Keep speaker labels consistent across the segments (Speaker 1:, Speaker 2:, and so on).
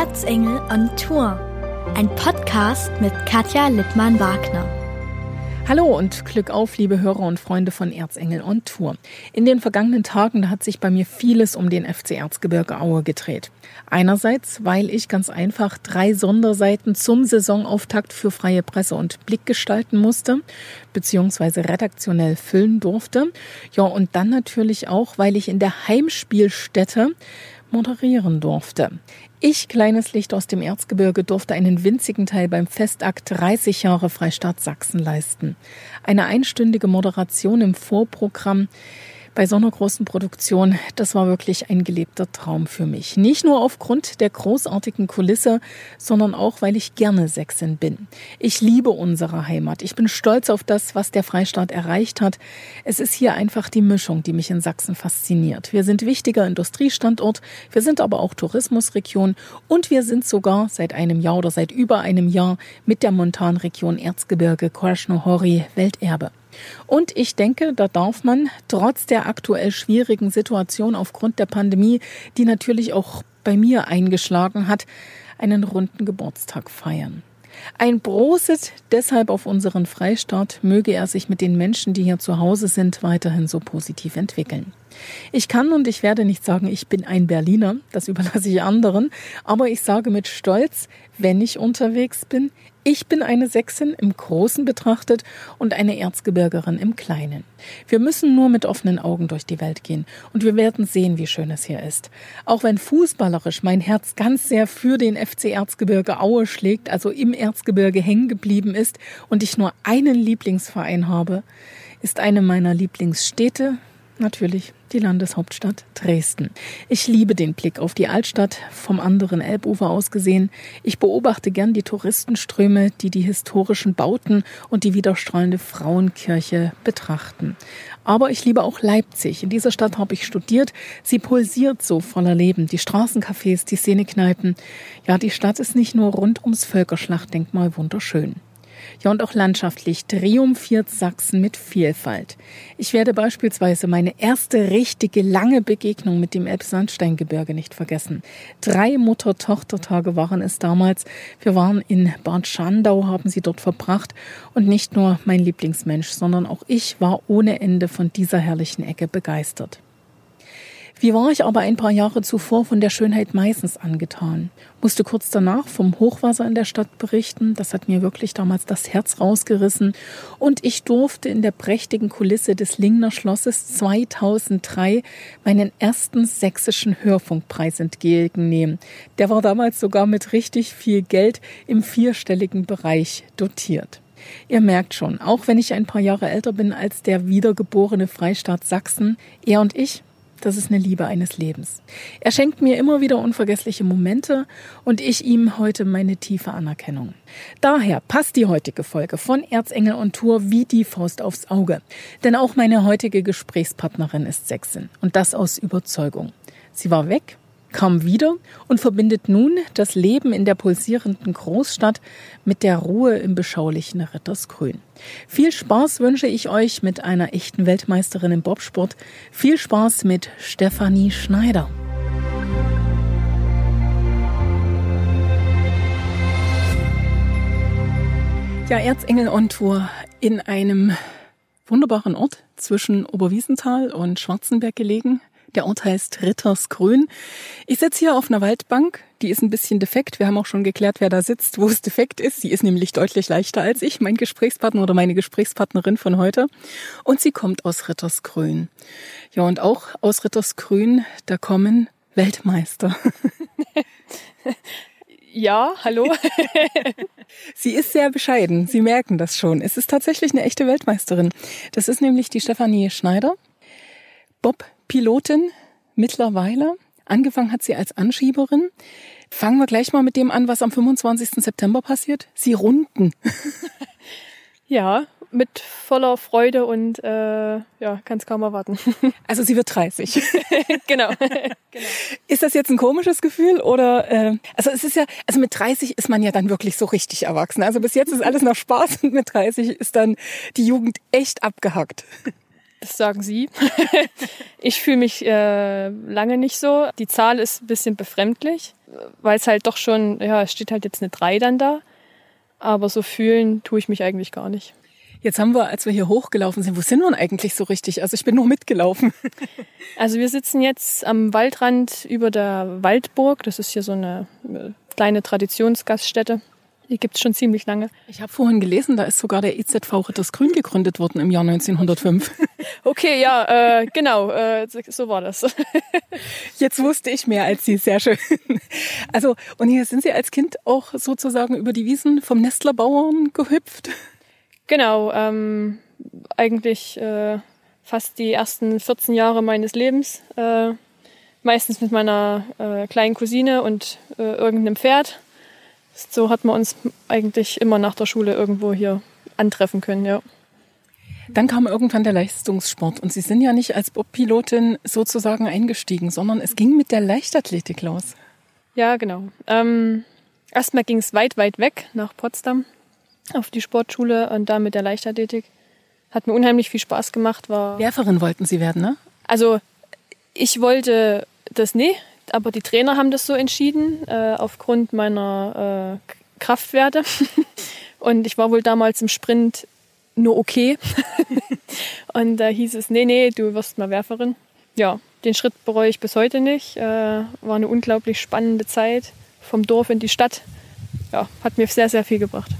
Speaker 1: Erzengel on Tour. Ein Podcast mit Katja Lippmann-Wagner.
Speaker 2: Hallo und Glück auf, liebe Hörer und Freunde von Erzengel on Tour. In den vergangenen Tagen hat sich bei mir vieles um den FC Erzgebirge Aue gedreht. Einerseits, weil ich ganz einfach drei Sonderseiten zum Saisonauftakt für freie Presse und Blick gestalten musste, beziehungsweise redaktionell füllen durfte. Ja, und dann natürlich auch, weil ich in der Heimspielstätte moderieren durfte. Ich, kleines Licht aus dem Erzgebirge, durfte einen winzigen Teil beim Festakt 30 Jahre Freistaat Sachsen leisten. Eine einstündige Moderation im Vorprogramm bei so einer großen Produktion, das war wirklich ein gelebter Traum für mich. Nicht nur aufgrund der großartigen Kulisse, sondern auch, weil ich gerne Sächsin bin. Ich liebe unsere Heimat. Ich bin stolz auf das, was der Freistaat erreicht hat. Es ist hier einfach die Mischung, die mich in Sachsen fasziniert. Wir sind wichtiger Industriestandort, wir sind aber auch Tourismusregion und wir sind sogar seit einem Jahr oder seit über einem Jahr mit der Montanregion Erzgebirge Krasnohori Welterbe. Und ich denke, da darf man trotz der aktuell schwierigen Situation aufgrund der Pandemie, die natürlich auch bei mir eingeschlagen hat, einen runden Geburtstag feiern. Ein Prosit deshalb auf unseren Freistaat, möge er sich mit den Menschen, die hier zu Hause sind, weiterhin so positiv entwickeln. Ich kann und ich werde nicht sagen, ich bin ein Berliner, das überlasse ich anderen, aber ich sage mit Stolz, wenn ich unterwegs bin, ich bin eine Sächsin im Großen betrachtet und eine Erzgebirgerin im Kleinen. Wir müssen nur mit offenen Augen durch die Welt gehen und wir werden sehen, wie schön es hier ist. Auch wenn fußballerisch mein Herz ganz sehr für den FC Erzgebirge Aue schlägt, also im Erzgebirge hängen geblieben ist und ich nur einen Lieblingsverein habe, ist eine meiner Lieblingsstädte natürlich die Landeshauptstadt Dresden. Ich liebe den Blick auf die Altstadt vom anderen Elbufer aus gesehen. Ich beobachte gern die Touristenströme, die die historischen Bauten und die widerstrahlende Frauenkirche betrachten. Aber ich liebe auch Leipzig. In dieser Stadt habe ich studiert. Sie pulsiert so voller Leben. Die Straßencafés, die Szenekneipen. Ja, die Stadt ist nicht nur rund ums Völkerschlachtdenkmal wunderschön. Ja, und auch landschaftlich triumphiert Sachsen mit Vielfalt. Ich werde beispielsweise meine erste richtige lange Begegnung mit dem Elbsandsteingebirge nicht vergessen. Drei Mutter-Tochter-Tage waren es damals. Wir waren in Bad Schandau, haben sie dort verbracht. Und nicht nur mein Lieblingsmensch, sondern auch ich war ohne Ende von dieser herrlichen Ecke begeistert. Wie war ich aber ein paar Jahre zuvor von der Schönheit Meißens angetan? Musste kurz danach vom Hochwasser in der Stadt berichten. Das hat mir wirklich damals das Herz rausgerissen. Und ich durfte in der prächtigen Kulisse des Lingner Schlosses 2003 meinen ersten sächsischen Hörfunkpreis entgegennehmen. Der war damals sogar mit richtig viel Geld im vierstelligen Bereich dotiert. Ihr merkt schon, auch wenn ich ein paar Jahre älter bin als der wiedergeborene Freistaat Sachsen, er und ich, das ist eine Liebe eines Lebens. Er schenkt mir immer wieder unvergessliche Momente und ich ihm heute meine tiefe Anerkennung. Daher passt die heutige Folge von Erzengel und Tour wie die Faust aufs Auge. Denn auch meine heutige Gesprächspartnerin ist Sächsin und das aus Überzeugung. Sie war weg kam wieder und verbindet nun das Leben in der pulsierenden Großstadt mit der Ruhe im beschaulichen Rittersgrün. Viel Spaß wünsche ich euch mit einer echten Weltmeisterin im Bobsport. Viel Spaß mit Stefanie Schneider. Ja, Erzengel on Tour in einem wunderbaren Ort zwischen Oberwiesenthal und Schwarzenberg gelegen, der Ort heißt Rittersgrün. Ich sitze hier auf einer Waldbank. Die ist ein bisschen defekt. Wir haben auch schon geklärt, wer da sitzt, wo es defekt ist. Sie ist nämlich deutlich leichter als ich, mein Gesprächspartner oder meine Gesprächspartnerin von heute. Und sie kommt aus Rittersgrün. Ja, und auch aus Rittersgrün, da kommen Weltmeister.
Speaker 3: Ja, hallo.
Speaker 2: Sie ist sehr bescheiden. Sie merken das schon. Es ist tatsächlich eine echte Weltmeisterin. Das ist nämlich die Stefanie Schneider. Bob Pilotin mittlerweile. Angefangen hat sie als Anschieberin. Fangen wir gleich mal mit dem an, was am 25. September passiert. Sie runden.
Speaker 3: ja, mit voller Freude und äh, ja, kann es kaum erwarten.
Speaker 2: Also sie wird 30.
Speaker 3: genau.
Speaker 2: genau. Ist das jetzt ein komisches Gefühl oder äh, also es ist ja, also mit 30 ist man ja dann wirklich so richtig erwachsen. Also bis jetzt ist alles noch Spaß und mit 30 ist dann die Jugend echt abgehackt.
Speaker 3: Das sagen Sie. ich fühle mich äh, lange nicht so. Die Zahl ist ein bisschen befremdlich. weil es halt doch schon, ja, es steht halt jetzt eine 3 dann da. Aber so fühlen tue ich mich eigentlich gar nicht.
Speaker 2: Jetzt haben wir, als wir hier hochgelaufen sind, wo sind wir denn eigentlich so richtig? Also ich bin nur mitgelaufen.
Speaker 3: Also wir sitzen jetzt am Waldrand über der Waldburg. Das ist hier so eine äh, kleine Traditionsgaststätte. Die gibt's schon ziemlich lange.
Speaker 2: Ich habe vorhin gelesen, da ist sogar der EZV Ritters Grün gegründet worden im Jahr 1905.
Speaker 3: Okay, ja, äh, genau, äh, so war das.
Speaker 2: Jetzt wusste ich mehr als Sie, sehr schön. Also, und hier sind Sie als Kind auch sozusagen über die Wiesen vom Nestlerbauern gehüpft?
Speaker 3: Genau, ähm, eigentlich äh, fast die ersten 14 Jahre meines Lebens. Äh, meistens mit meiner äh, kleinen Cousine und äh, irgendeinem Pferd. So hat man uns eigentlich immer nach der Schule irgendwo hier antreffen können, ja.
Speaker 2: Dann kam irgendwann der Leistungssport und Sie sind ja nicht als Bobpilotin sozusagen eingestiegen, sondern es ging mit der Leichtathletik los.
Speaker 3: Ja, genau. Ähm, erstmal ging es weit, weit weg nach Potsdam auf die Sportschule und da mit der Leichtathletik. Hat mir unheimlich viel Spaß gemacht. War
Speaker 2: Werferin wollten Sie werden, ne?
Speaker 3: Also ich wollte das aber die Trainer haben das so entschieden äh, aufgrund meiner äh, Kraftwerte. und ich war wohl damals im Sprint nur okay. und da hieß es, nee, nee, du wirst mal Werferin. Ja, den Schritt bereue ich bis heute nicht. Äh, war eine unglaublich spannende Zeit vom Dorf in die Stadt. Ja, hat mir sehr, sehr viel gebracht.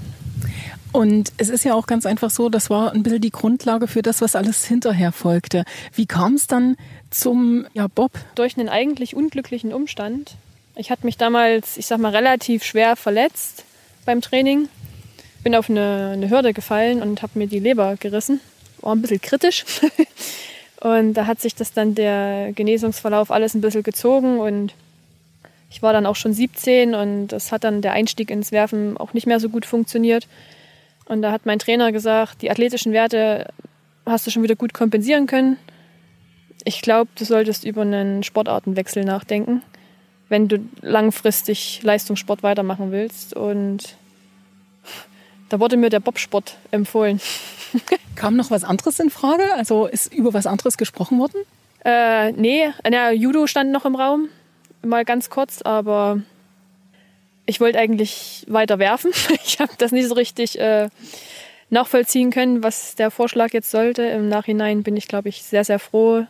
Speaker 2: Und es ist ja auch ganz einfach so, das war ein bisschen die Grundlage für das, was alles hinterher folgte. Wie kam es dann zum ja, Bob?
Speaker 3: Durch einen eigentlich unglücklichen Umstand. Ich hatte mich damals, ich sag mal, relativ schwer verletzt beim Training. Bin auf eine, eine Hürde gefallen und habe mir die Leber gerissen. War ein bisschen kritisch. und da hat sich das dann der Genesungsverlauf alles ein bisschen gezogen und ich war dann auch schon 17 und das hat dann der Einstieg ins Werfen auch nicht mehr so gut funktioniert. Und da hat mein Trainer gesagt, die athletischen Werte hast du schon wieder gut kompensieren können. Ich glaube, du solltest über einen Sportartenwechsel nachdenken, wenn du langfristig Leistungssport weitermachen willst. Und da wurde mir der Bobsport empfohlen.
Speaker 2: Kam noch was anderes in Frage? Also ist über was anderes gesprochen worden?
Speaker 3: Äh, nee, na, Judo stand noch im Raum, mal ganz kurz, aber ich wollte eigentlich weiter werfen. Ich habe das nicht so richtig äh, nachvollziehen können, was der Vorschlag jetzt sollte. Im Nachhinein bin ich, glaube ich, sehr, sehr froh,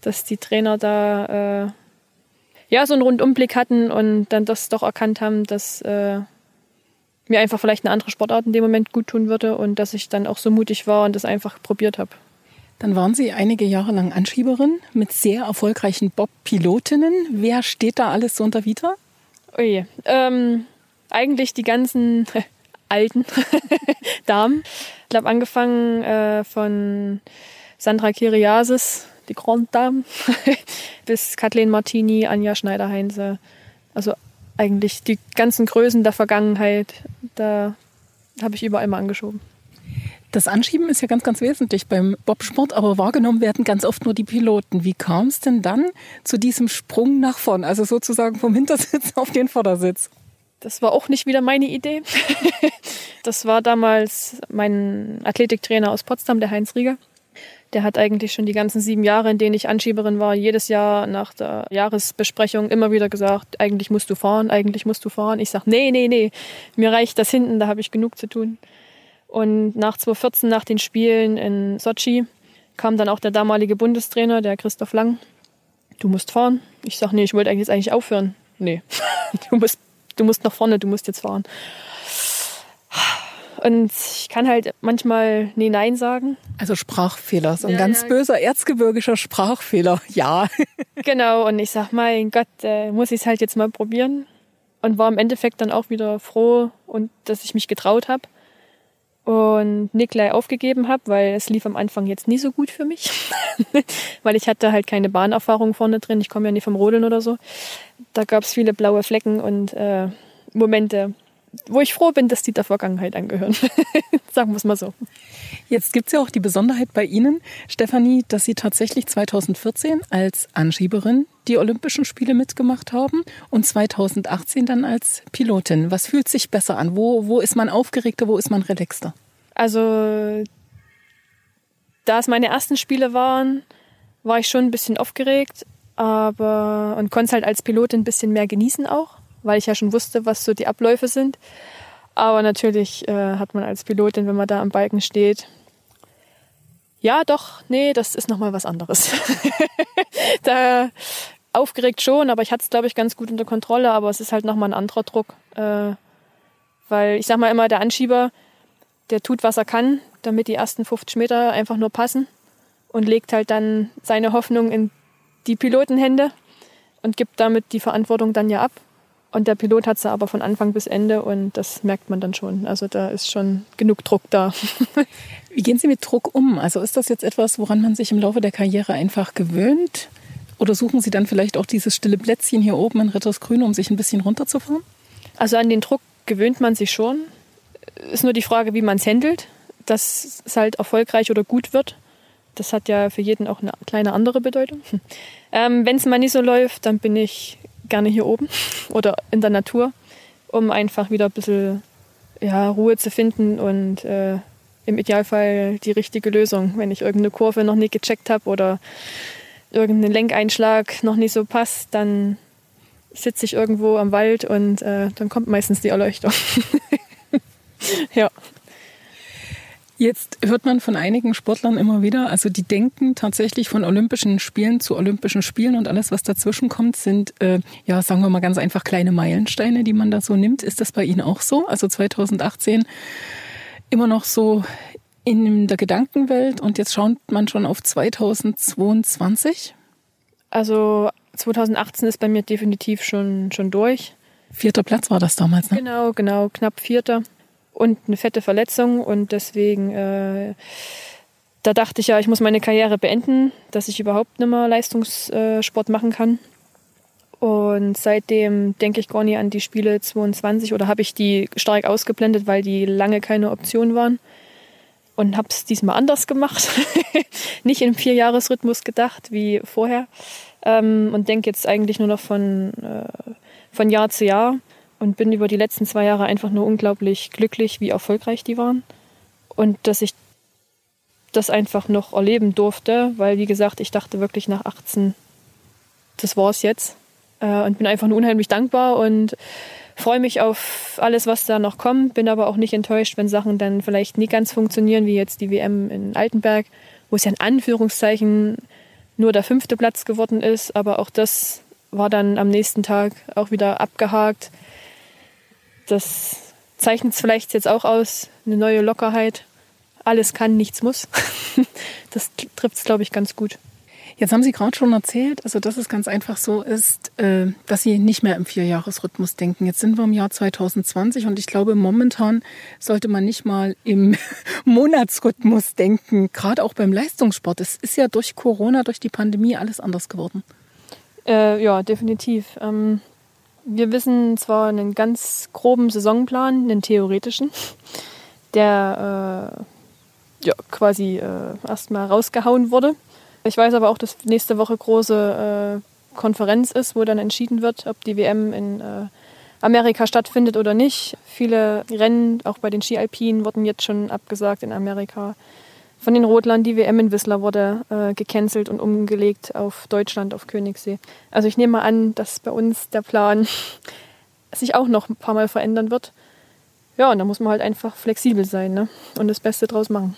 Speaker 3: dass die Trainer da äh, ja so einen Rundumblick hatten und dann das doch erkannt haben, dass äh, mir einfach vielleicht eine andere Sportart in dem Moment gut tun würde und dass ich dann auch so mutig war und das einfach probiert habe.
Speaker 2: Dann waren Sie einige Jahre lang Anschieberin mit sehr erfolgreichen Bob-Pilotinnen. Wer steht da alles so unter Vita?
Speaker 3: Oje. Ähm, eigentlich die ganzen alten Damen. Ich habe angefangen äh, von Sandra Kiriasis, die Grand Dame, bis Kathleen Martini, Anja Schneider-Heinze. Also eigentlich die ganzen Größen der Vergangenheit, da habe ich überall mal angeschoben.
Speaker 2: Das Anschieben ist ja ganz, ganz wesentlich beim Bobsport, aber wahrgenommen werden ganz oft nur die Piloten. Wie kam es denn dann zu diesem Sprung nach vorn, also sozusagen vom Hintersitz auf den Vordersitz?
Speaker 3: Das war auch nicht wieder meine Idee. das war damals mein Athletiktrainer aus Potsdam, der Heinz Rieger. Der hat eigentlich schon die ganzen sieben Jahre, in denen ich Anschieberin war, jedes Jahr nach der Jahresbesprechung immer wieder gesagt, eigentlich musst du fahren, eigentlich musst du fahren. Ich sage, nee, nee, nee, mir reicht das hinten, da habe ich genug zu tun. Und nach 2014, nach den Spielen in Sochi, kam dann auch der damalige Bundestrainer, der Christoph Lang. Du musst fahren. Ich sag, nee, ich wollte eigentlich, eigentlich aufhören. Nee, du musst, du musst nach vorne, du musst jetzt fahren. Und ich kann halt manchmal nee, nein sagen.
Speaker 2: Also Sprachfehler, so ein ja, ganz ja. böser erzgebirgischer Sprachfehler, ja.
Speaker 3: genau, und ich sag, mein Gott, äh, muss ich es halt jetzt mal probieren. Und war im Endeffekt dann auch wieder froh, und dass ich mich getraut habe und Nikolai aufgegeben habe, weil es lief am Anfang jetzt nie so gut für mich, weil ich hatte halt keine Bahnerfahrung vorne drin. Ich komme ja nie vom Rodeln oder so. Da gab es viele blaue Flecken und äh, Momente, wo ich froh bin, dass die der Vergangenheit angehören. Sagen wir es mal so.
Speaker 2: Jetzt gibt es ja auch die Besonderheit bei Ihnen, Stefanie, dass Sie tatsächlich 2014 als Anschieberin die Olympischen Spiele mitgemacht haben und 2018 dann als Pilotin. Was fühlt sich besser an? Wo, wo ist man aufgeregter, wo ist man relaxter?
Speaker 3: Also, da es meine ersten Spiele waren, war ich schon ein bisschen aufgeregt, aber und konnte es halt als Pilotin ein bisschen mehr genießen auch, weil ich ja schon wusste, was so die Abläufe sind. Aber natürlich äh, hat man als Pilotin, wenn man da am Balken steht, ja, doch, nee, das ist nochmal was anderes. da aufgeregt schon, aber ich hatte es, glaube ich, ganz gut unter Kontrolle, aber es ist halt nochmal ein anderer Druck. Äh, weil ich sag mal immer, der Anschieber, der tut, was er kann, damit die ersten 50 Meter einfach nur passen und legt halt dann seine Hoffnung in die Pilotenhände und gibt damit die Verantwortung dann ja ab. Und der Pilot hat sie aber von Anfang bis Ende und das merkt man dann schon. Also da ist schon genug Druck da.
Speaker 2: Wie gehen Sie mit Druck um? Also ist das jetzt etwas, woran man sich im Laufe der Karriere einfach gewöhnt? Oder suchen Sie dann vielleicht auch dieses stille Plätzchen hier oben in Rittersgrün, um sich ein bisschen runterzufahren?
Speaker 3: Also an den Druck gewöhnt man sich schon. Ist nur die Frage, wie man es handelt, dass es halt erfolgreich oder gut wird. Das hat ja für jeden auch eine kleine andere Bedeutung. Ähm, Wenn es mal nicht so läuft, dann bin ich gerne hier oben oder in der Natur, um einfach wieder ein bisschen ja, Ruhe zu finden und äh, im Idealfall die richtige Lösung, wenn ich irgendeine Kurve noch nicht gecheckt habe oder irgendein Lenkeinschlag noch nicht so passt, dann sitze ich irgendwo am Wald und äh, dann kommt meistens die Erleuchtung. ja.
Speaker 2: Jetzt hört man von einigen Sportlern immer wieder, also die denken tatsächlich von Olympischen Spielen zu Olympischen Spielen und alles, was dazwischen kommt, sind, äh, ja, sagen wir mal ganz einfach kleine Meilensteine, die man da so nimmt. Ist das bei Ihnen auch so? Also 2018 immer noch so in der Gedankenwelt und jetzt schaut man schon auf 2022?
Speaker 3: Also 2018 ist bei mir definitiv schon, schon durch.
Speaker 2: Vierter Platz war das damals, ne?
Speaker 3: Genau, genau, knapp vierter und eine fette Verletzung und deswegen äh, da dachte ich ja, ich muss meine Karriere beenden, dass ich überhaupt nicht mehr Leistungssport machen kann. Und seitdem denke ich gar nicht an die Spiele 22 oder habe ich die stark ausgeblendet, weil die lange keine Option waren. Und habe es diesmal anders gemacht. Nicht im Vierjahresrhythmus gedacht wie vorher. Ähm, und denke jetzt eigentlich nur noch von, äh, von Jahr zu Jahr und bin über die letzten zwei Jahre einfach nur unglaublich glücklich, wie erfolgreich die waren. Und dass ich das einfach noch erleben durfte, weil, wie gesagt, ich dachte wirklich nach 18, das war's jetzt. Äh, und bin einfach nur unheimlich dankbar und freue mich auf alles, was da noch kommt. Bin aber auch nicht enttäuscht, wenn Sachen dann vielleicht nie ganz funktionieren, wie jetzt die WM in Altenberg, wo es ja in Anführungszeichen nur der fünfte Platz geworden ist. Aber auch das war dann am nächsten Tag auch wieder abgehakt das zeichnet es vielleicht jetzt auch aus, eine neue Lockerheit. Alles kann, nichts muss. das trifft es, glaube ich, ganz gut.
Speaker 2: Jetzt haben Sie gerade schon erzählt, also dass es ganz einfach so ist, äh, dass Sie nicht mehr im Vierjahresrhythmus denken. Jetzt sind wir im Jahr 2020 und ich glaube, momentan sollte man nicht mal im Monatsrhythmus denken, gerade auch beim Leistungssport. Es ist ja durch Corona, durch die Pandemie alles anders geworden.
Speaker 3: Äh, ja, definitiv. Ähm, wir wissen zwar einen ganz groben Saisonplan, einen theoretischen, der äh, ja, quasi äh, erstmal rausgehauen wurde. Ich weiß aber auch, dass nächste Woche große äh, Konferenz ist, wo dann entschieden wird, ob die WM in äh, Amerika stattfindet oder nicht. Viele Rennen, auch bei den Ski-Alpinen, wurden jetzt schon abgesagt in Amerika von den Rotlern. Die WM in Whistler wurde äh, gecancelt und umgelegt auf Deutschland, auf Königssee. Also ich nehme mal an, dass bei uns der Plan sich auch noch ein paar Mal verändern wird. Ja, und da muss man halt einfach flexibel sein ne? und das Beste draus machen.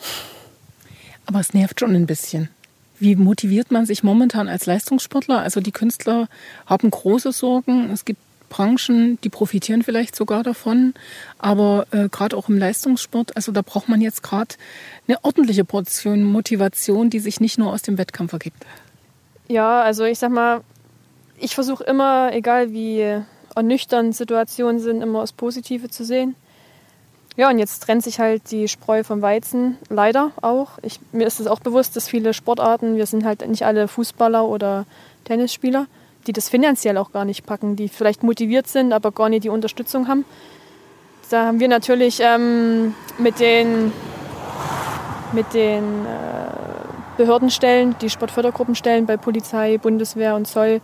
Speaker 2: Aber es nervt schon ein bisschen. Wie motiviert man sich momentan als Leistungssportler? Also die Künstler haben große Sorgen. Es gibt Branchen, die profitieren vielleicht sogar davon. Aber äh, gerade auch im Leistungssport, also da braucht man jetzt gerade eine ordentliche Portion Motivation, die sich nicht nur aus dem Wettkampf ergibt.
Speaker 3: Ja, also ich sag mal, ich versuche immer, egal wie ernüchternd Situationen sind, immer das Positive zu sehen. Ja, und jetzt trennt sich halt die Spreu vom Weizen, leider auch. Ich, mir ist es auch bewusst, dass viele Sportarten, wir sind halt nicht alle Fußballer oder Tennisspieler, die das finanziell auch gar nicht packen, die vielleicht motiviert sind, aber gar nicht die Unterstützung haben. Da haben wir natürlich ähm, mit den, mit den äh, Behördenstellen, die Sportfördergruppenstellen bei Polizei, Bundeswehr und Zoll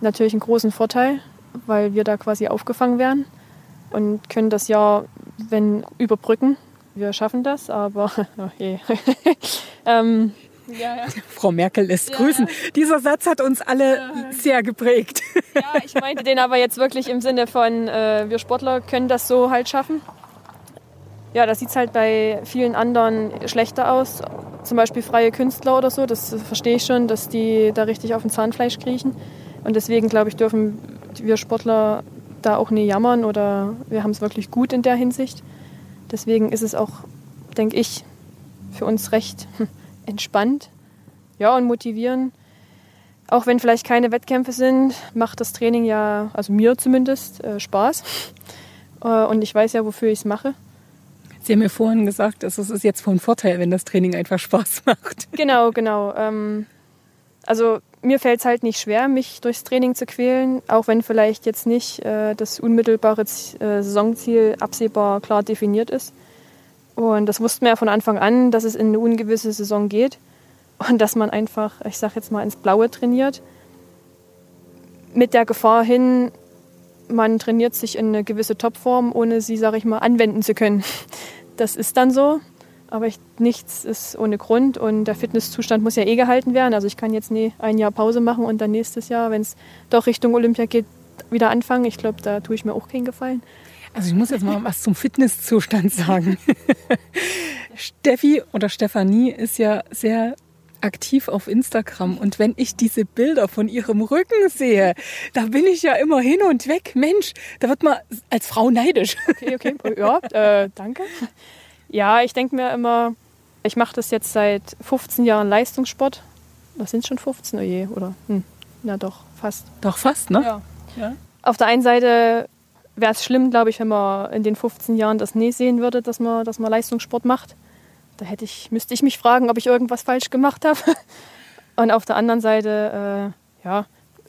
Speaker 3: natürlich einen großen Vorteil, weil wir da quasi aufgefangen werden und können das ja, wenn überbrücken. Wir schaffen das, aber okay. ähm, Ja, ja.
Speaker 2: Frau Merkel lässt
Speaker 3: Ja,
Speaker 2: grüßen. Dieser Satz hat uns alle sehr geprägt.
Speaker 3: Ja, ich meinte den aber jetzt wirklich im Sinne von, äh, wir Sportler können das so halt schaffen. Ja, das sieht halt bei vielen anderen schlechter aus. Zum Beispiel freie Künstler oder so, das verstehe ich schon, dass die da richtig auf dem Zahnfleisch kriechen. Und deswegen, glaube ich, dürfen wir Sportler da auch nie jammern oder wir haben es wirklich gut in der Hinsicht. Deswegen ist es auch, denke ich, für uns recht entspannt. Ja, und motivieren. Auch wenn vielleicht keine Wettkämpfe sind, macht das Training ja, also mir zumindest, äh, Spaß. Äh, und ich weiß ja, wofür ich es mache.
Speaker 2: Sie haben ja vorhin gesagt, dass es ist jetzt von Vorteil, wenn das Training einfach Spaß macht.
Speaker 3: Genau, genau. Ähm, also mir fällt es halt nicht schwer, mich durchs Training zu quälen, auch wenn vielleicht jetzt nicht äh, das unmittelbare Z äh, Saisonziel absehbar klar definiert ist. Und das wussten wir ja von Anfang an, dass es in eine ungewisse Saison geht und dass man einfach, ich sag jetzt mal, ins Blaue trainiert. Mit der Gefahr hin, man trainiert sich in eine gewisse Topform, ohne sie, sage ich mal, anwenden zu können. Das ist dann so. Aber ich, nichts ist ohne Grund und der Fitnesszustand muss ja eh gehalten werden. Also ich kann jetzt nie ein Jahr Pause machen und dann nächstes Jahr, wenn es doch Richtung Olympia geht, wieder anfangen. Ich glaube, da tue ich mir auch keinen Gefallen.
Speaker 2: Also ich muss jetzt mal was zum Fitnesszustand sagen. Steffi oder Stefanie ist ja sehr aktiv auf Instagram und wenn ich diese Bilder von ihrem Rücken sehe, da bin ich ja immer hin und weg. Mensch, da wird man als Frau neidisch.
Speaker 3: Okay, okay. Ja, äh, danke. Ja, ich denke mir immer, ich mache das jetzt seit 15 Jahren Leistungssport. Das sind schon 15, oh je, oder? Hm, na doch, fast.
Speaker 2: Doch fast, ne?
Speaker 3: Ja.
Speaker 2: Ja.
Speaker 3: Auf der einen Seite wäre es schlimm, glaube ich, wenn man in den 15 Jahren das nie sehen würde, dass man, dass man Leistungssport macht. Da hätte ich, müsste ich mich fragen, ob ich irgendwas falsch gemacht habe. Und auf der anderen Seite, äh, ja,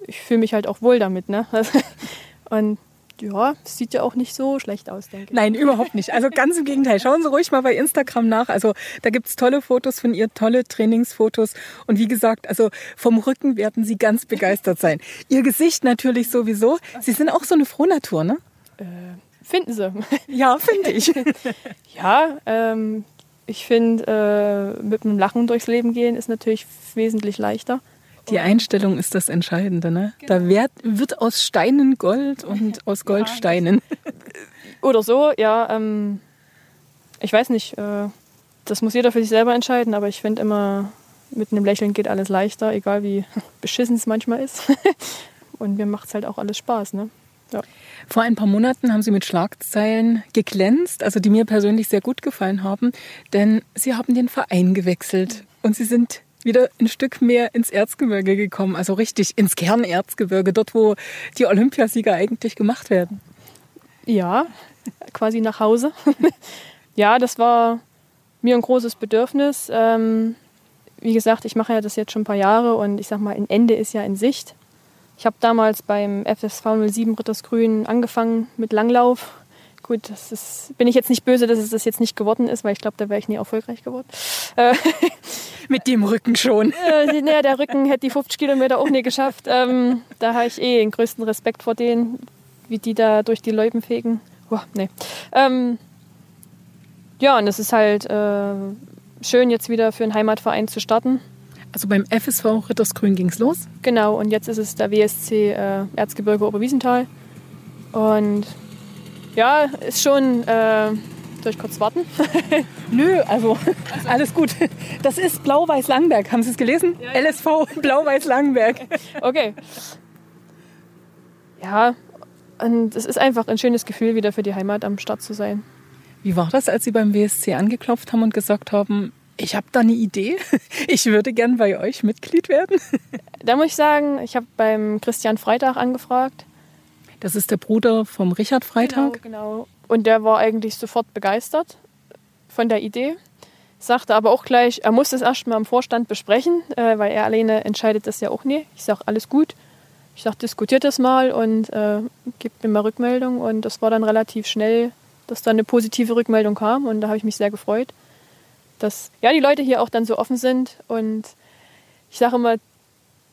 Speaker 3: ich fühle mich halt auch wohl damit. Ne? Und ja, es sieht ja auch nicht so schlecht aus, denke ich.
Speaker 2: Nein, überhaupt nicht. Also ganz im Gegenteil. Schauen Sie ruhig mal bei Instagram nach. Also da gibt's tolle Fotos von ihr, tolle Trainingsfotos. Und wie gesagt, also vom Rücken werden Sie ganz begeistert sein. Ihr Gesicht natürlich sowieso. Sie sind auch so eine Frohnatur, ne?
Speaker 3: Äh, finden Sie.
Speaker 2: Ja, finde ich.
Speaker 3: Ja, ähm, ich finde, äh, mit einem Lachen durchs Leben gehen ist natürlich wesentlich leichter.
Speaker 2: Die Einstellung ist das Entscheidende, ne? Da wird, wird aus Steinen Gold und aus Gold Steinen.
Speaker 3: Oder so, ja. Ähm, ich weiß nicht, äh, das muss jeder für sich selber entscheiden, aber ich finde immer, mit einem Lächeln geht alles leichter, egal wie beschissen es manchmal ist. Und mir macht es halt auch alles Spaß, ne? Ja.
Speaker 2: Vor ein paar Monaten haben Sie mit Schlagzeilen geglänzt, also die mir persönlich sehr gut gefallen haben, denn Sie haben den Verein gewechselt und Sie sind wieder ein Stück mehr ins Erzgebirge gekommen, also richtig ins Kernerzgebirge, dort wo die Olympiasieger eigentlich gemacht werden.
Speaker 3: Ja, quasi nach Hause. ja, das war mir ein großes Bedürfnis. Ähm, wie gesagt, ich mache ja das jetzt schon ein paar Jahre und ich sag mal, ein Ende ist ja in Sicht. Ich habe damals beim FSV 07 Rittersgrün angefangen mit Langlauf. Gut, das ist, bin ich jetzt nicht böse, dass es das jetzt nicht geworden ist, weil ich glaube, da wäre ich nie erfolgreich geworden. Äh,
Speaker 2: Mit dem Rücken schon.
Speaker 3: äh, nee, der Rücken hätte die 50 Kilometer auch nie geschafft. Ähm, da habe ich eh den größten Respekt vor denen, wie die da durch die Loipen fegen. Boah, nee. Ähm, ja, und es ist halt äh, schön, jetzt wieder für einen Heimatverein zu starten.
Speaker 2: Also beim FSV Rittersgrün ging's los.
Speaker 3: Genau, und jetzt ist es der WSC äh, Erzgebirge Oberwiesenthal. Und ja, ist schon. Äh, soll ich kurz warten?
Speaker 2: Nö, also alles gut. Das ist Blau-Weiß-Langberg. Haben Sie es gelesen? LSV Blau-Weiß-Langberg.
Speaker 3: Okay. Ja, und es ist einfach ein schönes Gefühl, wieder für die Heimat am Start zu sein.
Speaker 2: Wie war das, als Sie beim WSC angeklopft haben und gesagt haben, ich habe da eine Idee, ich würde gern bei euch Mitglied werden?
Speaker 3: Da muss ich sagen, ich habe beim Christian Freitag angefragt.
Speaker 2: Das ist der Bruder vom Richard Freitag.
Speaker 3: Genau, genau. Und der war eigentlich sofort begeistert von der Idee. Sagte aber auch gleich, er muss das erstmal im Vorstand besprechen, äh, weil er alleine entscheidet das ja auch nie. Ich sage, alles gut. Ich sage, diskutiert das mal und äh, gebt mir mal Rückmeldung. Und das war dann relativ schnell, dass da eine positive Rückmeldung kam. Und da habe ich mich sehr gefreut, dass ja, die Leute hier auch dann so offen sind. Und ich sage immer,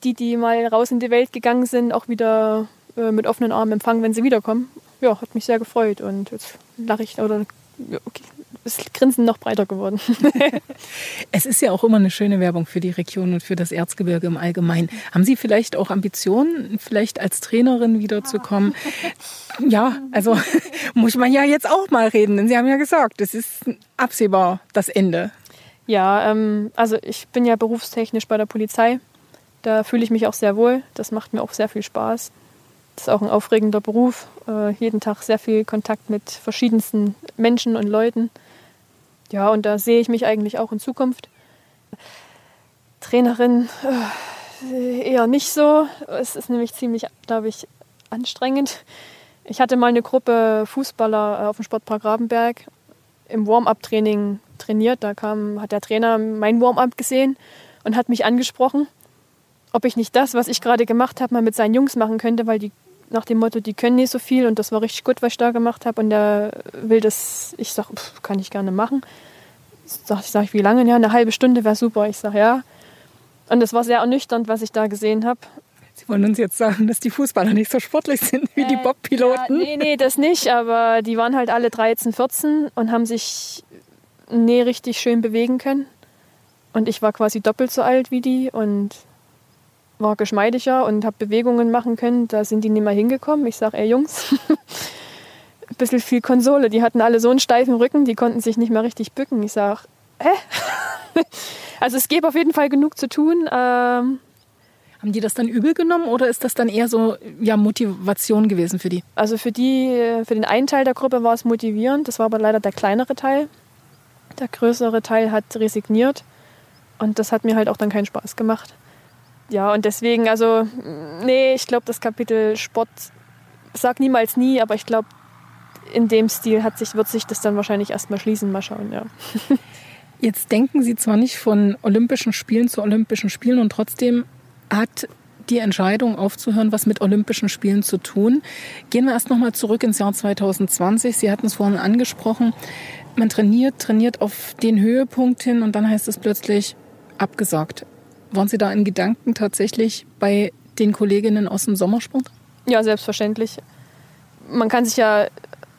Speaker 3: die, die mal raus in die Welt gegangen sind, auch wieder äh, mit offenen Armen empfangen, wenn sie wiederkommen. Ja, hat mich sehr gefreut. Und jetzt lache ich, oder ja, okay, das Grinsen noch breiter geworden.
Speaker 2: es ist ja auch immer eine schöne Werbung für die Region und für das Erzgebirge im Allgemeinen. Haben Sie vielleicht auch Ambitionen, vielleicht als Trainerin wiederzukommen? Ja, also muss man ja jetzt auch mal reden, denn Sie haben ja gesagt, es ist absehbar das Ende.
Speaker 3: Ja, ähm, also ich bin ja berufstechnisch bei der Polizei. Da fühle ich mich auch sehr wohl. Das macht mir auch sehr viel Spaß. Das ist auch ein aufregender Beruf. Äh, jeden Tag sehr viel Kontakt mit verschiedensten Menschen und Leuten. Ja, und da sehe ich mich eigentlich auch in Zukunft. Trainerin äh, eher nicht so. Es ist nämlich ziemlich, glaube ich, anstrengend. Ich hatte mal eine Gruppe Fußballer äh, auf dem Sportpark Rabenberg im Warm-up-Training trainiert. Da kam, hat der Trainer mein Warm-up gesehen und hat mich angesprochen ob ich nicht das, was ich gerade gemacht habe, mal mit seinen Jungs machen könnte, weil die nach dem Motto, die können nicht so viel und das war richtig gut, was ich da gemacht habe und der will das, ich sage, kann ich gerne machen. Sag, ich sage, wie lange? Ja, eine halbe Stunde wäre super. Ich sage, ja. Und es war sehr ernüchternd, was ich da gesehen habe.
Speaker 2: Sie wollen uns jetzt sagen, dass die Fußballer nicht so sportlich sind wie äh, die Bob-Piloten?
Speaker 3: Ja, nee, nee, das nicht, aber die waren halt alle 13, 14 und haben sich nie richtig schön bewegen können. Und ich war quasi doppelt so alt wie die und war geschmeidiger und habe Bewegungen machen können. Da sind die nicht mehr hingekommen. Ich sage, ey Jungs, ein bisschen viel Konsole. Die hatten alle so einen steifen Rücken, die konnten sich nicht mehr richtig bücken. Ich sage, hä? also es gäbe auf jeden Fall genug zu tun. Ähm,
Speaker 2: haben die das dann übel genommen oder ist das dann eher so ja, Motivation gewesen für die?
Speaker 3: Also für die, für den einen Teil der Gruppe war es motivierend, das war aber leider der kleinere Teil. Der größere Teil hat resigniert und das hat mir halt auch dann keinen Spaß gemacht ja, und deswegen, also, nee, ich glaube, das Kapitel Sport, sag niemals nie, aber ich glaube, in dem Stil hat sich, wird sich das dann wahrscheinlich erstmal schließen. Mal schauen, ja.
Speaker 2: Jetzt denken Sie zwar nicht von Olympischen Spielen zu Olympischen Spielen und trotzdem hat die Entscheidung aufzuhören, was mit Olympischen Spielen zu tun. Gehen wir erst nochmal zurück ins Jahr 2020. Sie hatten es vorhin angesprochen. Man trainiert, trainiert auf den Höhepunkt hin und dann heißt es plötzlich abgesagt. Waren Sie da in Gedanken tatsächlich bei den Kolleginnen aus dem Sommersport?
Speaker 3: Ja, selbstverständlich. Man kann sich ja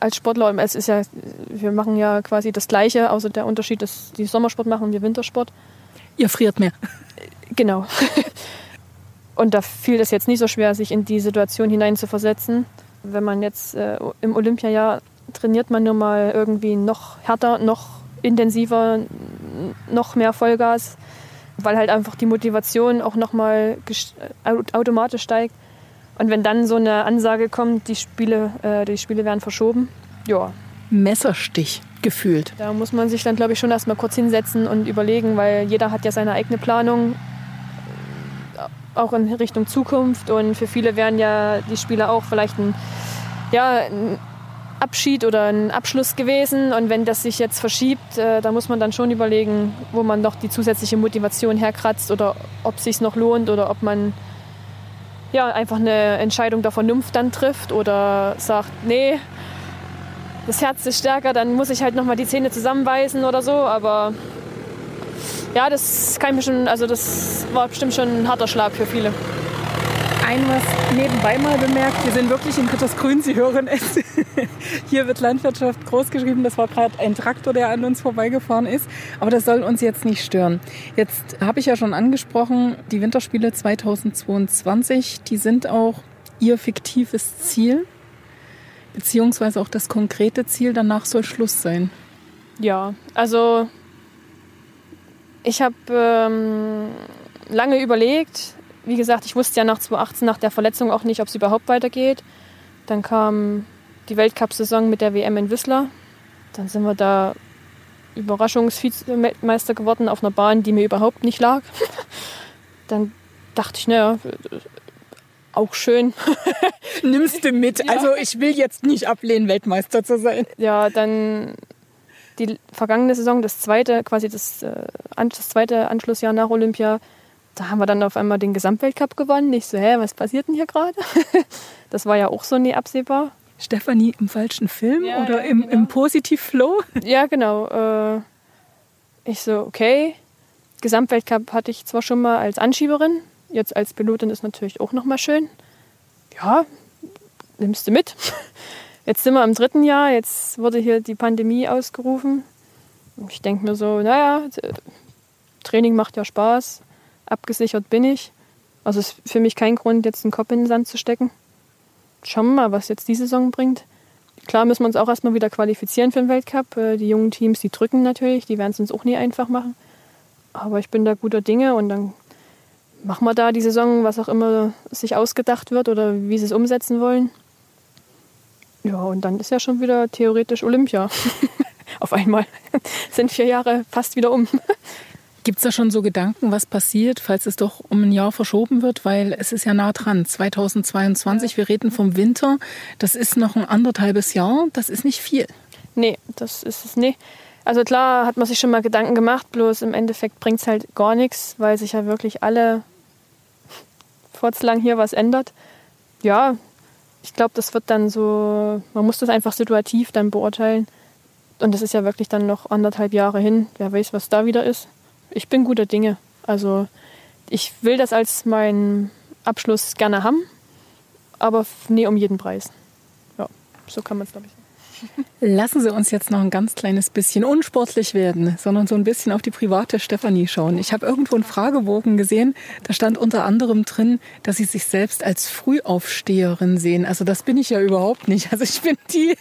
Speaker 3: als Sportler, es ist ja, wir machen ja quasi das Gleiche, außer der Unterschied, dass die Sommersport machen und wir Wintersport.
Speaker 2: Ihr friert mehr.
Speaker 3: Genau. Und da fiel es jetzt nicht so schwer, sich in die Situation hineinzuversetzen. Wenn man jetzt äh, im Olympiajahr trainiert man nur mal irgendwie noch härter, noch intensiver, noch mehr Vollgas weil halt einfach die Motivation auch nochmal automatisch steigt. Und wenn dann so eine Ansage kommt, die Spiele, äh, die Spiele werden verschoben, ja.
Speaker 2: Messerstich gefühlt.
Speaker 3: Da muss man sich dann, glaube ich, schon erstmal kurz hinsetzen und überlegen, weil jeder hat ja seine eigene Planung, auch in Richtung Zukunft. Und für viele werden ja die Spiele auch vielleicht ein, ja, ein Abschied oder ein Abschluss gewesen. Und wenn das sich jetzt verschiebt, äh, da muss man dann schon überlegen, wo man noch die zusätzliche Motivation herkratzt oder ob es sich noch lohnt oder ob man ja, einfach eine Entscheidung der Vernunft dann trifft oder sagt, nee, das Herz ist stärker, dann muss ich halt nochmal die Zähne zusammenbeißen oder so. Aber ja, das kann ich mir schon, also das war bestimmt schon ein harter Schlag für viele
Speaker 2: ein was nebenbei mal bemerkt. Wir sind wirklich in Rittersgrün, Sie hören es. Hier wird Landwirtschaft groß geschrieben. Das war gerade ein Traktor, der an uns vorbeigefahren ist. Aber das soll uns jetzt nicht stören. Jetzt habe ich ja schon angesprochen, die Winterspiele 2022, die sind auch Ihr fiktives Ziel, beziehungsweise auch das konkrete Ziel. Danach soll Schluss sein.
Speaker 3: Ja, also ich habe ähm, lange überlegt, wie gesagt, ich wusste ja nach 2018, nach der Verletzung auch nicht, ob es überhaupt weitergeht. Dann kam die Weltcup-Saison mit der WM in Whistler. Dann sind wir da Überraschungsvizemeister geworden auf einer Bahn, die mir überhaupt nicht lag. Dann dachte ich, naja, auch schön.
Speaker 2: Nimmst du mit. Ja. Also ich will jetzt nicht ablehnen, Weltmeister zu sein.
Speaker 3: Ja, dann die vergangene Saison, das zweite, quasi das, äh, das zweite Anschlussjahr nach Olympia, da haben wir dann auf einmal den Gesamtweltcup gewonnen. Ich so, hä, was passiert denn hier gerade? das war ja auch so nie absehbar.
Speaker 2: Stefanie im falschen Film ja, oder im, genau. im Positiv-Flow?
Speaker 3: Ja, genau. Äh, ich so, okay. Gesamtweltcup hatte ich zwar schon mal als Anschieberin, jetzt als Pilotin ist natürlich auch nochmal schön. Ja, nimmst du mit. Jetzt sind wir im dritten Jahr, jetzt wurde hier die Pandemie ausgerufen. ich denke mir so, naja, Training macht ja Spaß, abgesichert bin ich. Also ist für mich kein Grund, jetzt einen Kopf in den Sand zu stecken. Schauen wir mal, was jetzt die Saison bringt. Klar müssen wir uns auch erstmal wieder qualifizieren für den Weltcup. Äh, die jungen Teams, die drücken natürlich, die werden es uns auch nie einfach machen. Aber ich bin da guter Dinge und dann machen wir da die Saison, was auch immer sich ausgedacht wird oder wie sie es umsetzen wollen. Ja, und dann ist ja schon wieder theoretisch Olympia. Auf einmal sind vier Jahre fast wieder um.
Speaker 2: Gibt es da schon so Gedanken, was passiert, falls es doch um ein Jahr verschoben wird? Weil es ist ja nah dran. 2022, wir reden vom Winter. Das ist noch ein anderthalbes Jahr. Das ist nicht viel.
Speaker 3: Nee, das ist es nicht. Also klar hat man sich schon mal Gedanken gemacht, bloß im Endeffekt bringt es halt gar nichts, weil sich ja wirklich alle furzlang hier was ändert. Ja, ich glaube, das wird dann so, man muss das einfach situativ dann beurteilen. Und das ist ja wirklich dann noch anderthalb Jahre hin. Wer weiß, was da wieder ist ich bin guter Dinge. Also ich will das als meinen Abschluss gerne haben, aber nie um jeden Preis. Ja, so kann man es, glaube ich.
Speaker 2: Lassen Sie uns jetzt noch ein ganz kleines bisschen unsportlich werden, sondern so ein bisschen auf die private Stefanie schauen. Ich habe irgendwo einen Fragebogen gesehen, da stand unter anderem drin, dass Sie sich selbst als Frühaufsteherin sehen. Also das bin ich ja überhaupt nicht. Also ich bin die,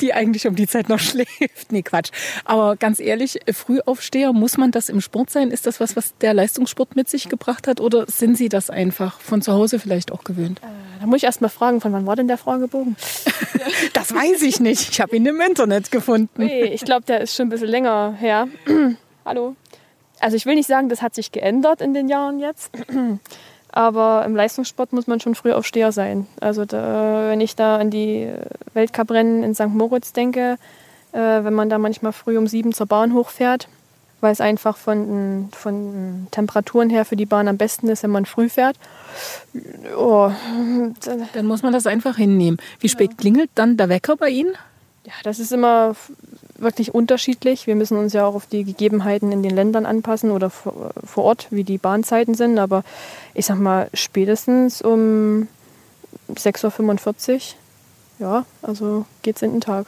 Speaker 2: die eigentlich um die Zeit noch schläft. Nee, Quatsch. Aber ganz ehrlich, Frühaufsteher, muss man das im Sport sein? Ist das was, was der Leistungssport mit sich gebracht hat? Oder sind Sie das einfach von zu Hause vielleicht auch gewöhnt?
Speaker 3: Äh, da muss ich erst mal fragen, von wann war denn der Fragebogen?
Speaker 2: das weiß ich nicht. Ich habe ihn im Internet gefunden.
Speaker 3: Nee, ich glaube, der ist schon ein bisschen länger her. Hallo. Also ich will nicht sagen, das hat sich geändert in den Jahren jetzt. Aber im Leistungssport muss man schon früh Aufsteher sein. Also da, wenn ich da an die Weltcuprennen in St. Moritz denke, äh, wenn man da manchmal früh um sieben zur Bahn hochfährt, weil es einfach von, von Temperaturen her für die Bahn am besten ist, wenn man früh fährt.
Speaker 2: Oh. Dann muss man das einfach hinnehmen. Wie spät ja. klingelt dann der Wecker bei Ihnen?
Speaker 3: Ja, das ist immer wirklich unterschiedlich. Wir müssen uns ja auch auf die Gegebenheiten in den Ländern anpassen oder vor Ort, wie die Bahnzeiten sind. Aber ich sag mal, spätestens um 6.45 Uhr, ja, also geht's in den Tag.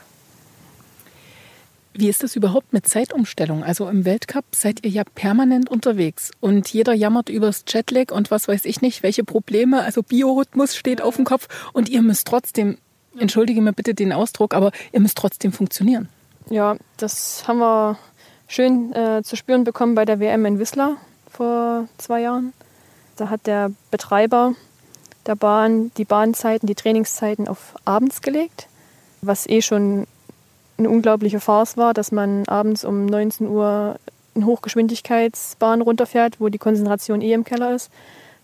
Speaker 2: Wie ist das überhaupt mit Zeitumstellung? Also im Weltcup seid ihr ja permanent unterwegs und jeder jammert übers Jetlag und was weiß ich nicht, welche Probleme. Also Biorhythmus steht auf dem Kopf und ihr müsst trotzdem, entschuldige mir bitte den Ausdruck, aber ihr müsst trotzdem funktionieren.
Speaker 3: Ja, das haben wir schön äh, zu spüren bekommen bei der WM in Whistler vor zwei Jahren. Da hat der Betreiber der Bahn die Bahnzeiten, die Trainingszeiten auf abends gelegt, was eh schon eine unglaubliche Farce war, dass man abends um 19 Uhr eine Hochgeschwindigkeitsbahn runterfährt, wo die Konzentration eh im Keller ist.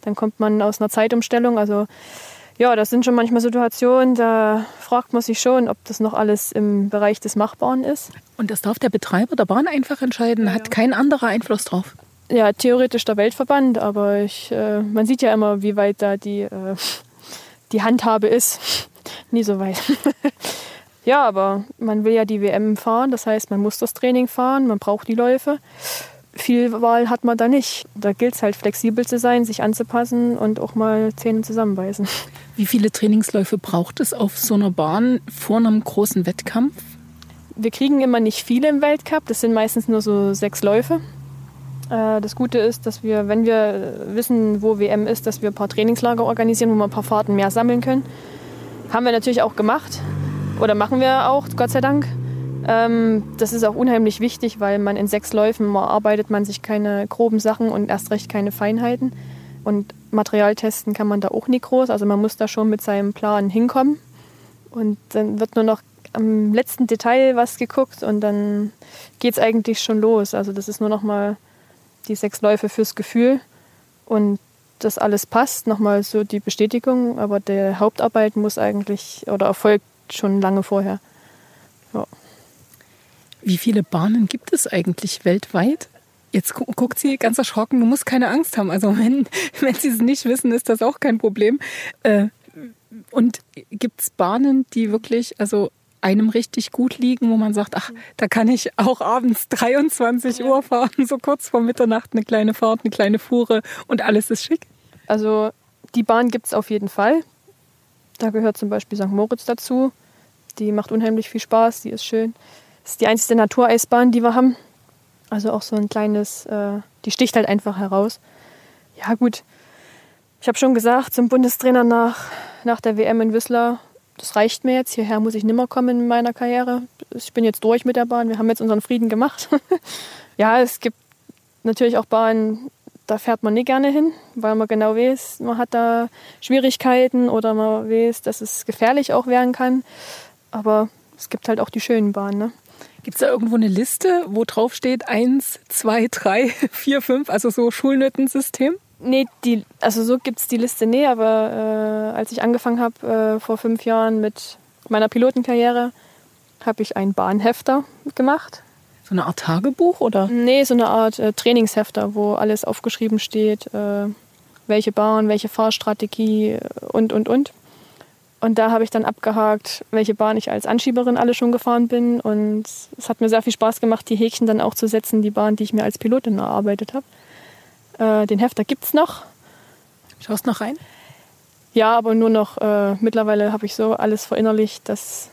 Speaker 3: Dann kommt man aus einer Zeitumstellung. Also ja, das sind schon manchmal Situationen, da fragt man sich schon, ob das noch alles im Bereich des Machbaren ist.
Speaker 2: Und das darf der Betreiber der Bahn einfach entscheiden, ja, hat kein anderer Einfluss drauf.
Speaker 3: Ja, theoretisch der Weltverband, aber ich, äh, man sieht ja immer, wie weit da die, äh, die Handhabe ist. Nie so weit. Ja, aber man will ja die WM fahren, das heißt, man muss das Training fahren, man braucht die Läufe. Viel Wahl hat man da nicht. Da gilt es halt flexibel zu sein, sich anzupassen und auch mal Zähne zusammenbeißen.
Speaker 2: Wie viele Trainingsläufe braucht es auf so einer Bahn vor einem großen Wettkampf?
Speaker 3: Wir kriegen immer nicht viele im Weltcup, das sind meistens nur so sechs Läufe. Äh, das Gute ist, dass wir, wenn wir wissen, wo WM ist, dass wir ein paar Trainingslager organisieren, wo wir ein paar Fahrten mehr sammeln können. Haben wir natürlich auch gemacht. Oder machen wir auch, Gott sei Dank. Ähm, das ist auch unheimlich wichtig, weil man in sechs Läufen arbeitet man sich keine groben Sachen und erst recht keine Feinheiten. Und Material testen kann man da auch nicht groß. Also man muss da schon mit seinem Plan hinkommen. Und dann wird nur noch am letzten Detail was geguckt und dann geht es eigentlich schon los. Also das ist nur noch mal die sechs Läufe fürs Gefühl. Und das alles passt, nochmal so die Bestätigung. Aber der Hauptarbeit muss eigentlich oder erfolgt schon lange vorher. Ja.
Speaker 2: Wie viele Bahnen gibt es eigentlich weltweit? Jetzt gu guckt sie ganz erschrocken, du musst keine Angst haben. Also wenn, wenn sie es nicht wissen, ist das auch kein Problem. Äh, und gibt es Bahnen, die wirklich, also einem richtig gut liegen, wo man sagt, ach, da kann ich auch abends 23 ja. Uhr fahren, so kurz vor Mitternacht eine kleine Fahrt, eine kleine Fuhre und alles ist schick?
Speaker 3: Also die Bahn gibt es auf jeden Fall. Da gehört zum Beispiel St. Moritz dazu. Die macht unheimlich viel Spaß, die ist schön. Ist die einzige Natureisbahn, die wir haben. Also auch so ein kleines, äh, die sticht halt einfach heraus. Ja gut, ich habe schon gesagt zum Bundestrainer nach, nach der WM in Whistler, das reicht mir jetzt, hierher muss ich nimmer kommen in meiner Karriere. Ich bin jetzt durch mit der Bahn, wir haben jetzt unseren Frieden gemacht. ja, es gibt natürlich auch Bahnen, da fährt man nicht gerne hin, weil man genau weiß, man hat da Schwierigkeiten oder man weiß, dass es gefährlich auch werden kann. Aber es gibt halt auch die schönen Bahnen. Ne?
Speaker 2: Gibt es da irgendwo eine Liste, wo drauf steht 1, 2, 3, 4, 5, also so Schulnötensystem?
Speaker 3: Nee, die, also so gibt es die Liste nee, aber äh, als ich angefangen habe äh, vor fünf Jahren mit meiner Pilotenkarriere, habe ich einen Bahnhefter gemacht.
Speaker 2: So eine Art Tagebuch oder?
Speaker 3: Nee, so eine Art äh, Trainingshefter, wo alles aufgeschrieben steht, äh, welche Bahn, welche Fahrstrategie äh, und, und, und. Und da habe ich dann abgehakt, welche Bahn ich als Anschieberin alle schon gefahren bin. Und es hat mir sehr viel Spaß gemacht, die Häkchen dann auch zu setzen, die Bahn, die ich mir als Pilotin erarbeitet habe. Äh, den Hefter gibt es noch.
Speaker 2: Schaust noch rein?
Speaker 3: Ja, aber nur noch, äh, mittlerweile habe ich so alles verinnerlicht, dass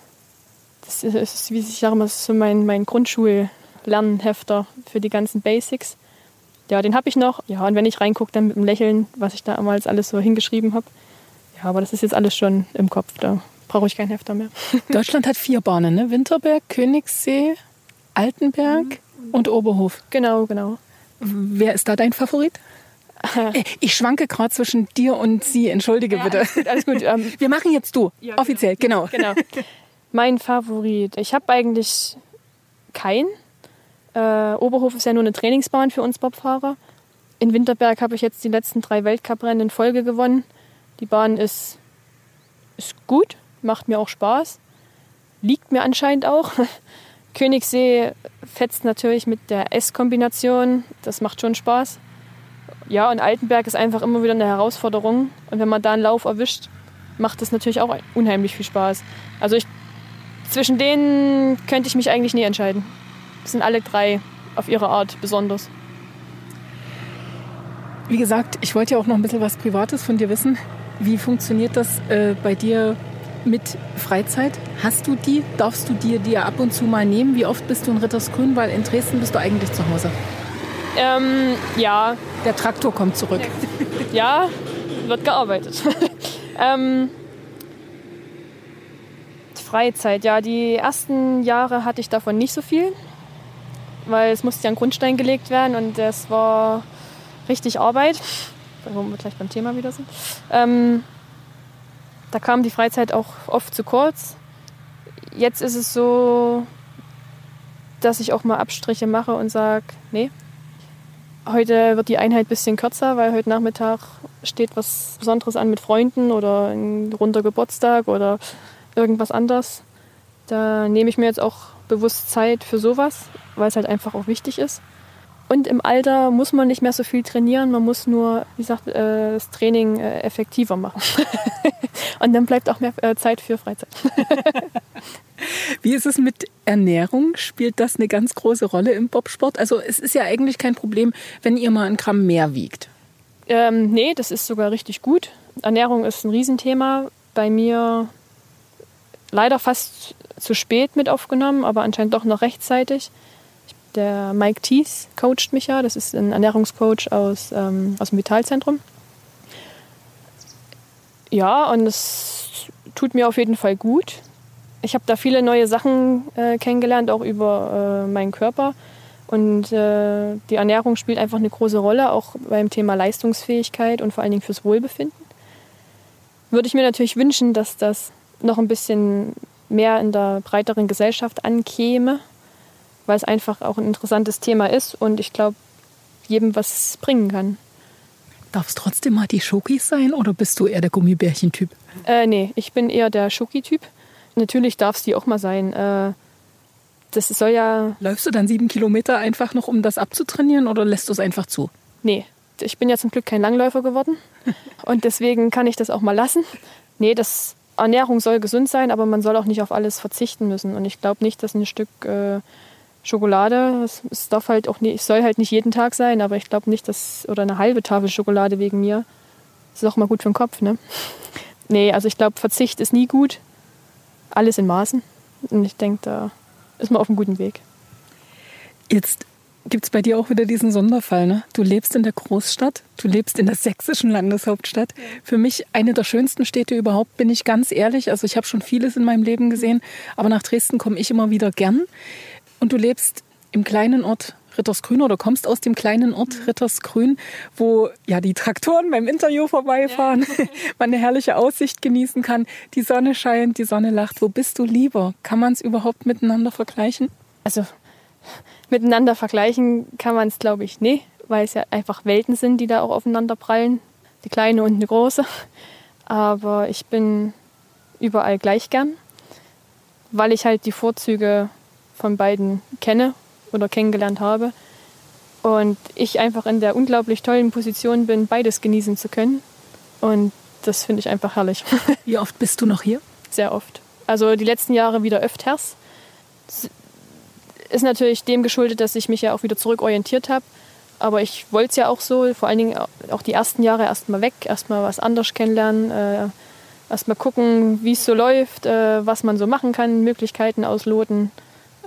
Speaker 3: das ist, wie ich sage immer, so mein, mein Grundschul- Lernhefter für die ganzen Basics. Ja, den habe ich noch. Ja, und wenn ich reingucke, dann mit dem Lächeln, was ich damals alles so hingeschrieben habe. Ja, aber das ist jetzt alles schon im Kopf. Da brauche ich keinen Hefter mehr.
Speaker 2: Deutschland hat vier Bahnen, ne? Winterberg, Königssee, Altenberg mhm. und Oberhof.
Speaker 3: Genau, genau.
Speaker 2: Wer ist da dein Favorit? Äh, ich schwanke gerade zwischen dir und sie, entschuldige
Speaker 3: ja,
Speaker 2: bitte.
Speaker 3: Alles gut. Alles gut. Ähm,
Speaker 2: Wir machen jetzt du, ja, genau. offiziell, genau.
Speaker 3: genau. Mein Favorit. Ich habe eigentlich keinen. Äh, Oberhof ist ja nur eine Trainingsbahn für uns Bobfahrer. In Winterberg habe ich jetzt die letzten drei Weltcuprennen in Folge gewonnen. Die Bahn ist, ist gut, macht mir auch Spaß. Liegt mir anscheinend auch. Königssee fetzt natürlich mit der S-Kombination. Das macht schon Spaß. Ja, und Altenberg ist einfach immer wieder eine Herausforderung. Und wenn man da einen Lauf erwischt, macht das natürlich auch unheimlich viel Spaß. Also ich, zwischen denen könnte ich mich eigentlich nie entscheiden sind alle drei auf ihre Art besonders.
Speaker 2: Wie gesagt, ich wollte ja auch noch ein bisschen was Privates von dir wissen. Wie funktioniert das äh, bei dir mit Freizeit? Hast du die? Darfst du dir die ab und zu mal nehmen? Wie oft bist du in Rittersgrün? Weil in Dresden bist du eigentlich zu Hause.
Speaker 3: Ähm, ja.
Speaker 2: Der Traktor kommt zurück.
Speaker 3: Ja, wird gearbeitet. ähm, Freizeit, ja, die ersten Jahre hatte ich davon nicht so viel weil es musste ja ein Grundstein gelegt werden und das war richtig Arbeit, wo wir gleich beim Thema wieder sind. Ähm, da kam die Freizeit auch oft zu kurz. Jetzt ist es so, dass ich auch mal Abstriche mache und sage, nee, heute wird die Einheit ein bisschen kürzer, weil heute Nachmittag steht was Besonderes an mit Freunden oder ein runder Geburtstag oder irgendwas anderes. Da nehme ich mir jetzt auch bewusst Zeit für sowas, weil es halt einfach auch wichtig ist. Und im Alter muss man nicht mehr so viel trainieren, man muss nur, wie gesagt, äh, das Training äh, effektiver machen. Und dann bleibt auch mehr äh, Zeit für Freizeit.
Speaker 2: Wie ist es mit Ernährung? Spielt das eine ganz große Rolle im Bobsport? Also es ist ja eigentlich kein Problem, wenn ihr mal ein Gramm mehr wiegt.
Speaker 3: Ähm, nee, das ist sogar richtig gut. Ernährung ist ein Riesenthema. Bei mir leider fast zu spät mit aufgenommen, aber anscheinend doch noch rechtzeitig. Der Mike Thies coacht mich ja, das ist ein Ernährungscoach aus, ähm, aus dem Vitalzentrum. Ja, und es tut mir auf jeden Fall gut. Ich habe da viele neue Sachen äh, kennengelernt, auch über äh, meinen Körper. Und äh, die Ernährung spielt einfach eine große Rolle, auch beim Thema Leistungsfähigkeit und vor allen Dingen fürs Wohlbefinden. Würde ich mir natürlich wünschen, dass das noch ein bisschen mehr in der breiteren Gesellschaft ankäme, weil es einfach auch ein interessantes Thema ist und ich glaube, jedem was bringen kann.
Speaker 2: Darf es trotzdem mal die Schokis sein oder bist du eher der Gummibärchen-Typ?
Speaker 3: Äh, nee, ich bin eher der Schoki-Typ. Natürlich darf es die auch mal sein. Äh, das soll ja.
Speaker 2: Läufst du dann sieben Kilometer einfach noch, um das abzutrainieren oder lässt du es einfach zu?
Speaker 3: Nee, ich bin ja zum Glück kein Langläufer geworden und deswegen kann ich das auch mal lassen. Nee, das Ernährung soll gesund sein, aber man soll auch nicht auf alles verzichten müssen. Und ich glaube nicht, dass ein Stück äh, Schokolade, es, es, darf halt auch nicht, soll halt nicht jeden Tag sein, aber ich glaube nicht, dass, oder eine halbe Tafel Schokolade wegen mir, das ist auch mal gut für den Kopf, ne? Nee, also ich glaube, Verzicht ist nie gut. Alles in Maßen. Und ich denke, da ist man auf einem guten Weg.
Speaker 2: Jetzt gibt es bei dir auch wieder diesen Sonderfall. Ne? Du lebst in der Großstadt, du lebst in der sächsischen Landeshauptstadt. Für mich eine der schönsten Städte überhaupt, bin ich ganz ehrlich. Also ich habe schon vieles in meinem Leben gesehen, aber nach Dresden komme ich immer wieder gern. Und du lebst im kleinen Ort Rittersgrün oder kommst aus dem kleinen Ort mhm. Rittersgrün, wo ja die Traktoren beim Interview vorbeifahren, man eine herrliche Aussicht genießen kann, die Sonne scheint, die Sonne lacht. Wo bist du lieber? Kann man es überhaupt miteinander vergleichen?
Speaker 3: Also miteinander vergleichen kann man es, glaube ich, nicht, weil es ja einfach Welten sind, die da auch aufeinander prallen. Die kleine und eine große. Aber ich bin überall gleich gern, weil ich halt die Vorzüge von beiden kenne oder kennengelernt habe. Und ich einfach in der unglaublich tollen Position bin, beides genießen zu können. Und das finde ich einfach herrlich.
Speaker 2: Wie oft bist du noch hier?
Speaker 3: Sehr oft. Also die letzten Jahre wieder öfters ist natürlich dem geschuldet, dass ich mich ja auch wieder zurückorientiert habe. Aber ich wollte es ja auch so, vor allen Dingen auch die ersten Jahre erstmal weg, erstmal was anderes kennenlernen, äh, erstmal gucken, wie es so läuft, äh, was man so machen kann, Möglichkeiten ausloten.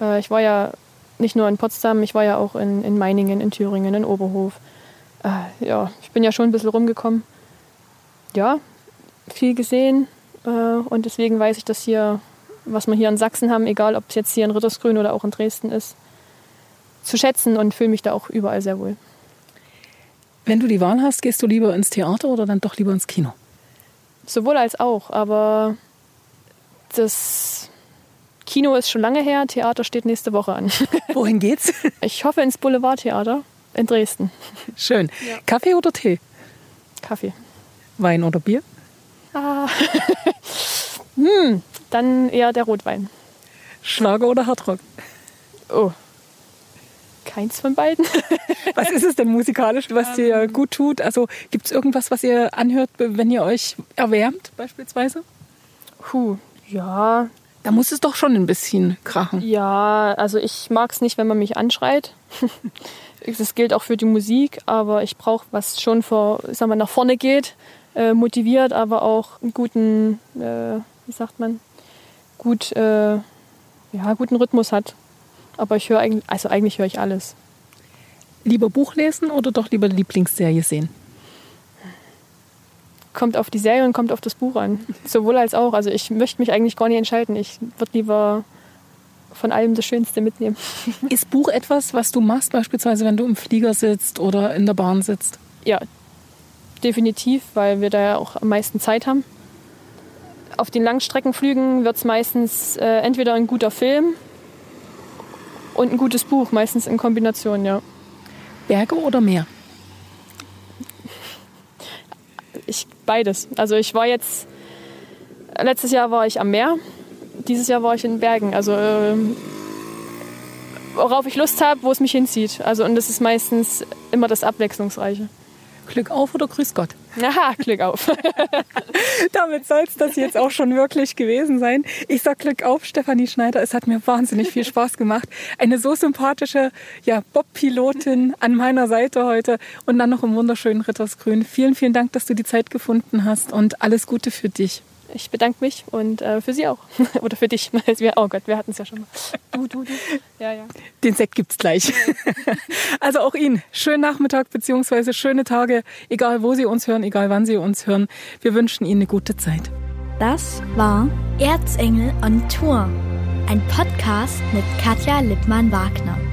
Speaker 3: Äh, ich war ja nicht nur in Potsdam, ich war ja auch in, in Meiningen, in Thüringen, in Oberhof. Äh, ja, ich bin ja schon ein bisschen rumgekommen. Ja, viel gesehen äh, und deswegen weiß ich, dass hier was wir hier in Sachsen haben, egal ob es jetzt hier in Rittersgrün oder auch in Dresden ist, zu schätzen und fühle mich da auch überall sehr wohl.
Speaker 2: Wenn du die Wahl hast, gehst du lieber ins Theater oder dann doch lieber ins Kino?
Speaker 3: Sowohl als auch, aber das Kino ist schon lange her, Theater steht nächste Woche an.
Speaker 2: Wohin geht's?
Speaker 3: Ich hoffe ins Boulevardtheater in Dresden.
Speaker 2: Schön. Ja. Kaffee oder Tee?
Speaker 3: Kaffee.
Speaker 2: Wein oder Bier?
Speaker 3: Ah. hm, dann eher der Rotwein.
Speaker 2: Schlager oder Hardrock?
Speaker 3: Oh. Keins von beiden.
Speaker 2: was ist es denn musikalisch, was dir ähm. gut tut? Also gibt es irgendwas, was ihr anhört, wenn ihr euch erwärmt, beispielsweise?
Speaker 3: Puh, ja.
Speaker 2: Da muss es doch schon ein bisschen krachen.
Speaker 3: Ja, also ich mag es nicht, wenn man mich anschreit. das gilt auch für die Musik, aber ich brauche was schon vor, sagen wir, nach vorne geht, äh, motiviert, aber auch einen guten, äh, wie sagt man, gut, äh, ja, guten Rhythmus hat. Aber ich höre eigentlich, also eigentlich höre ich alles.
Speaker 2: Lieber Buch lesen oder doch lieber Lieblingsserie sehen?
Speaker 3: Kommt auf die Serie und kommt auf das Buch an. Sowohl als auch. Also ich möchte mich eigentlich gar nicht entscheiden. Ich würde lieber von allem das Schönste mitnehmen.
Speaker 2: Ist Buch etwas, was du machst, beispielsweise wenn du im Flieger sitzt oder in der Bahn sitzt?
Speaker 3: Ja, definitiv, weil wir da ja auch am meisten Zeit haben. Auf den Langstreckenflügen wird es meistens äh, entweder ein guter Film und ein gutes Buch, meistens in Kombination, ja.
Speaker 2: Berge oder Meer?
Speaker 3: Ich beides. Also ich war jetzt letztes Jahr war ich am Meer, dieses Jahr war ich in Bergen. Also äh, worauf ich Lust habe, wo es mich hinzieht. Also und das ist meistens immer das Abwechslungsreiche.
Speaker 2: Glück auf oder Grüß Gott?
Speaker 3: Aha, Glück auf.
Speaker 2: Damit soll es das jetzt auch schon wirklich gewesen sein. Ich sag Glück auf, Stefanie Schneider. Es hat mir wahnsinnig viel Spaß gemacht. Eine so sympathische ja, Bob-Pilotin an meiner Seite heute und dann noch im wunderschönen Rittersgrün. Vielen, vielen Dank, dass du die Zeit gefunden hast und alles Gute für dich.
Speaker 3: Ich bedanke mich und äh, für Sie auch. Oder für dich. oh Gott, wir hatten es ja schon mal. Du, du, du.
Speaker 2: Ja, ja. Den Sekt gibt's gleich. also auch Ihnen schönen Nachmittag bzw. schöne Tage, egal wo Sie uns hören, egal wann Sie uns hören. Wir wünschen Ihnen eine gute Zeit.
Speaker 1: Das war Erzengel on Tour, ein Podcast mit Katja Lippmann-Wagner.